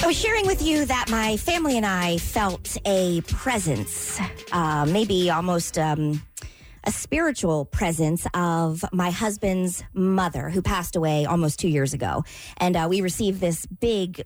I was sharing with you that my family and I felt a presence, uh, maybe almost um, a spiritual presence of my husband's mother, who passed away almost two years ago. And uh, we received this big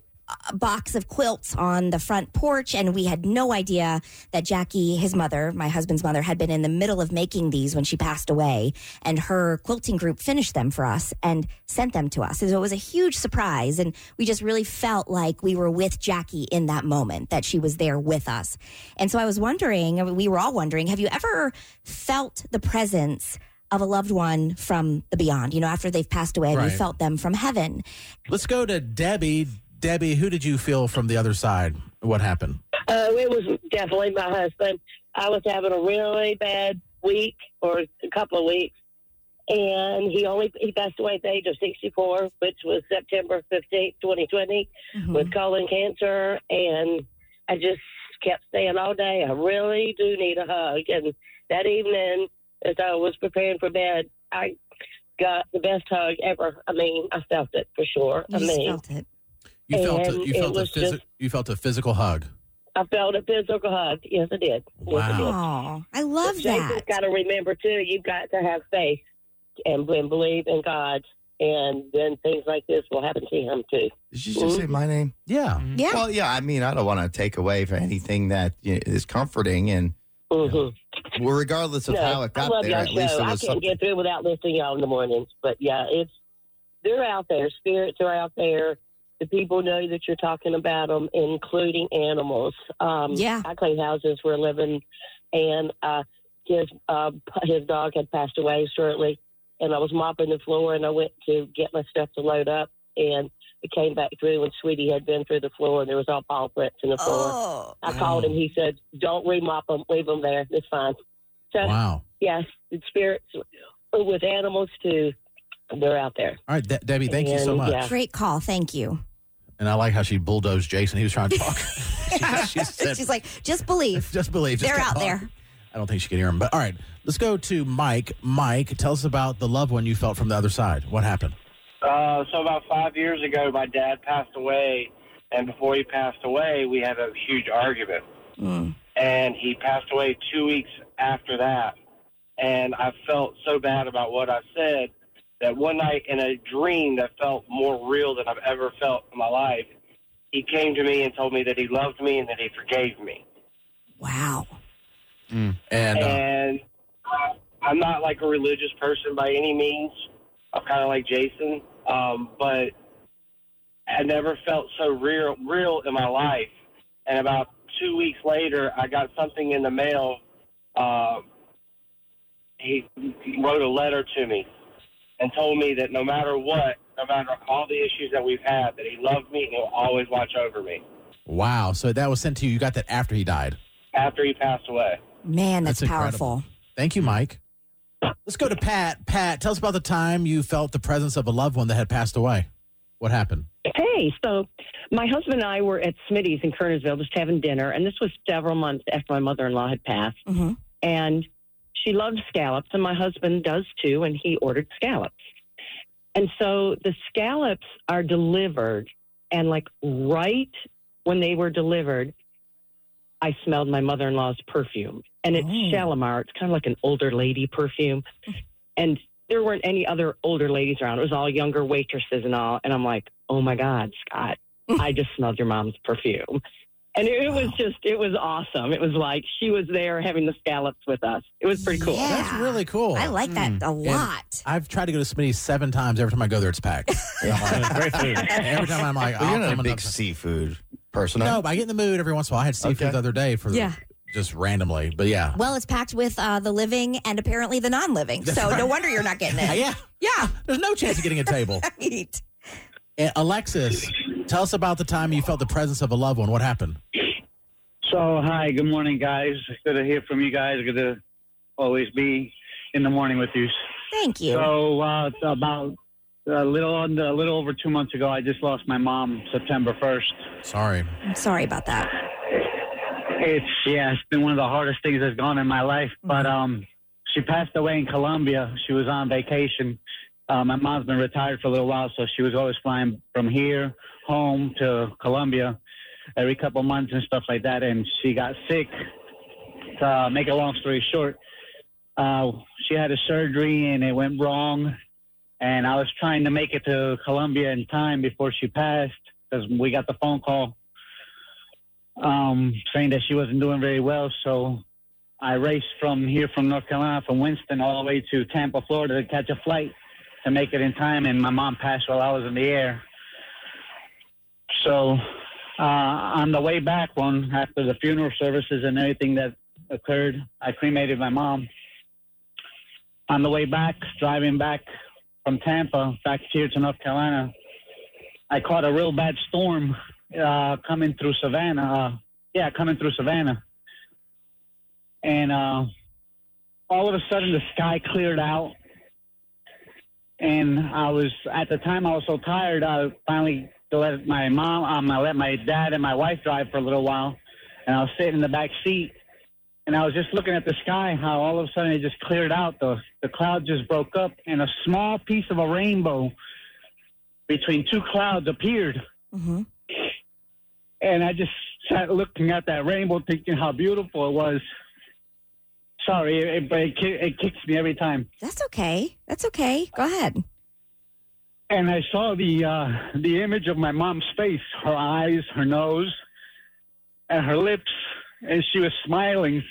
box of quilts on the front porch, and we had no idea that Jackie, his mother, my husband's mother, had been in the middle of making these when she passed away. And her quilting group finished them for us and sent them to us. So it was a huge surprise, and we just really felt like we were with Jackie in that moment, that she was there with us. And so I was wondering, we were all wondering, have you ever felt the presence? Of a loved one from the beyond, you know, after they've passed away, and Right. you felt them from heaven. Let's go to Debbie. Debbie, who did you feel from the other side? What happened? Uh, it was definitely my husband. I was having a really bad week or a couple of weeks, and he only he passed away at the age of sixty four, which was September fifteenth, twenty twenty, with colon cancer. And I just kept saying all day, I really do need a hug. And that evening, as I was preparing for bed, I got the best hug ever. I mean, I felt it for sure. You I mean, felt it. You felt a, you felt a phys- just- you felt a physical hug. I felt a physical hug. Yes, I did. Yes, I did. Oh, I love Jason's that. got to remember too. You've got to have faith and, and believe in God, and then things like this will happen to him too. Did you just say my name? Yeah. Yeah. Well, yeah. I mean, I don't want to take away for anything that you know, is comforting, and Mm-hmm. well, regardless of no, how it I got love there, y'all at least show. it I was can't something. get through without listening to y'all in the mornings. But yeah, it's they're out there. Spirits are out there. The people know that you're talking about them, including animals. Um, Yeah. I clean houses for a living, and uh, his uh, his dog had passed away shortly, and I was mopping the floor, and I went to get my stuff to load up, and it came back through, and Sweetie had been through the floor, and there was all paw prints in the floor. Oh, I called him. He said, "Don't remop them. Leave them there. It's fine." So Wow. yes, the spirits with animals too. They're out there. All right, De- Debbie, thank you so much. yeah. great call. Thank you. And I like how she bulldozed Jason. He was trying to talk. she, she said, She's like, just believe. just believe. Just They're out talking. there. I don't think she could hear him. But all right, let's go to Mike. Mike, tell us about the loved one you felt from the other side. What happened? Uh, so about five years ago, my dad passed away, and before he passed away, we had a huge argument. Mm. And he passed away two weeks after that, and I felt so bad about what I said that one night in a dream that felt more real than I've ever felt in my life, he came to me and told me that he loved me and that he forgave me. Wow. And uh, and I'm not like a religious person by any means. I'm kind of like Jason, um, but I never felt so real, real in my life. And about two weeks later, I got something in the mail. Uh, he wrote a letter to me and told me that no matter what, no matter all the issues that we've had, that he loved me and he'll always watch over me. wow. So that was sent to you. You got that after he died. After he passed away. Man, that's, That's incredible. powerful. Thank you, Mike. Let's go to Pat. Pat, tell us about the time you felt the presence of a loved one that had passed away. What happened? Hey, so my husband and I were at Smitty's in Kernersville just having dinner, and this was several months after my mother in law had passed. Mhm. And she loves scallops, and my husband does too, and he ordered scallops. And so the scallops are delivered, and like right when they were delivered, I smelled my mother in law's perfume. And it's Oh. Shalimar. It's kind of like an older lady perfume. And there weren't any other older ladies around. It was all younger waitresses and all. And I'm like, oh my God, Scott, I just smelled your mom's perfume. And it, it was just, it was awesome. It was like she was there having the scallops with us. It was pretty cool. Yeah. That's really cool. I like that a lot. I've tried to go to Smitty's seven times. Every time I go there, it's packed. Great food. Every time I'm like, Well, you're I'll not a big another- seafood person. No, are you? but I get in the mood every once in a while. I had seafood Okay. the other day for Yeah. just randomly. But yeah. Well, it's packed with uh, the living and apparently the non-living. So no wonder you're not getting it. yeah. Yeah. There's no chance of getting a table. Right. Uh, Alexis, tell us about the time you felt the presence of a loved one. What happened? So, hi, good morning, guys. Good to hear from you guys. Good to always be in the morning with you. Thank you. So, uh, about a little under, a little over two months ago, I just lost my mom, September first. Sorry. I'm sorry about that. It's yeah, it's been one of the hardest things that's gone in my life. But um, she passed away in Colombia. She was on vacation. Uh, my mom's been retired for a little while, so she was always flying from here home to Colombia every couple months and stuff like that. And she got sick. To make a long story short, uh, she had a surgery and it went wrong. And I was trying to make it to Colombia in time before she passed because we got the phone call um, saying that she wasn't doing very well. So I raced from here from North Carolina, from Winston, all the way to Tampa, Florida to catch a flight to make it in time. And my mom passed while I was in the air. So uh, on the way back, one after the funeral services and everything that occurred, I cremated my mom. On the way back, driving back from Tampa back here to North Carolina, I caught a real bad storm uh, coming through Savannah. Uh, yeah, coming through Savannah, and uh, all of a sudden the sky cleared out, and I was at the time I was so tired. I finally let my mom, um, I let my dad and my wife drive for a little while, and I was sitting in the back seat, and I was just looking at the sky. How all of a sudden it just cleared out. The the cloud just broke up, and a small piece of a rainbow between two clouds appeared. hmm And I just sat looking at that rainbow, thinking how beautiful it was. Sorry, it, but it, it kicks me every time. That's okay. That's okay. Go ahead. And I saw the uh, the image of my mom's face, her eyes, her nose, and her lips, and she was smiling.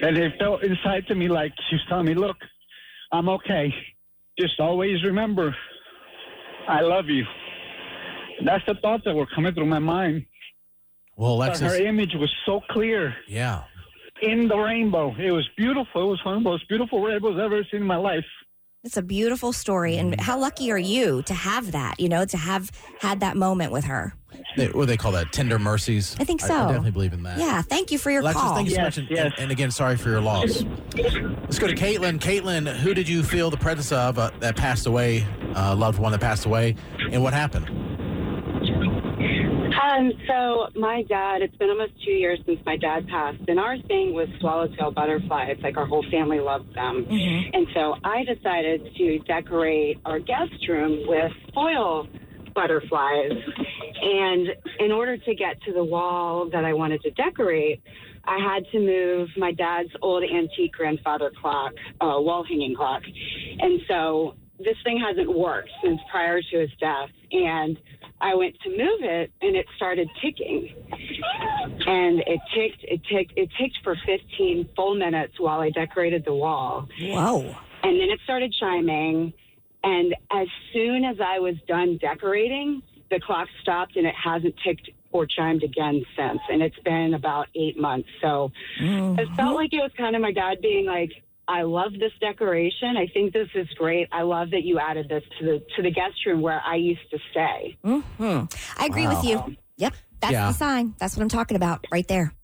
And it felt inside to me like she was telling me, "Look, I'm okay. Just always remember, I love you." That's the thoughts that were coming through my mind. Well, But her image was so clear yeah. In the rainbow. It was beautiful. It was one of the most beautiful rainbows I've ever seen in my life. It's a beautiful story. And how lucky are you to have that, you know, to have had that moment with her? They, what do they call that? Tender mercies. I think I, so. definitely believe in that. Yeah. Thank you for your Alexis, call. thank you so Yes, much. And, yes. and, and again, sorry for your loss. Let's go to Caitlin. Caitlin, who did you feel the presence of uh, that passed away, uh, loved one that passed away, and what happened? Um, so my dad, it's been almost two years since my dad passed, and our thing was swallowtail butterflies. Like our whole family loved them. Mhm. And so I decided to decorate our guest room with foil butterflies. And in order to get to the wall that I wanted to decorate, I had to move my dad's old antique grandfather clock, uh, wall hanging clock. And so this thing hasn't worked since prior to his death. And I went to move it and it started ticking. And it ticked, it ticked, it ticked for 15 full minutes while I decorated the wall. Whoa. And then it started chiming. And as soon as I was done decorating, the clock stopped and it hasn't ticked or chimed again since. And it's been about eight months. So it felt mm-hmm. like it was kind of my dad being like, I love this decoration. I think this is great. I love that you added this to the to the guest room where I used to stay. hmm I agree with you. Yep. That's Yeah. the sign. That's what I'm talking about right there.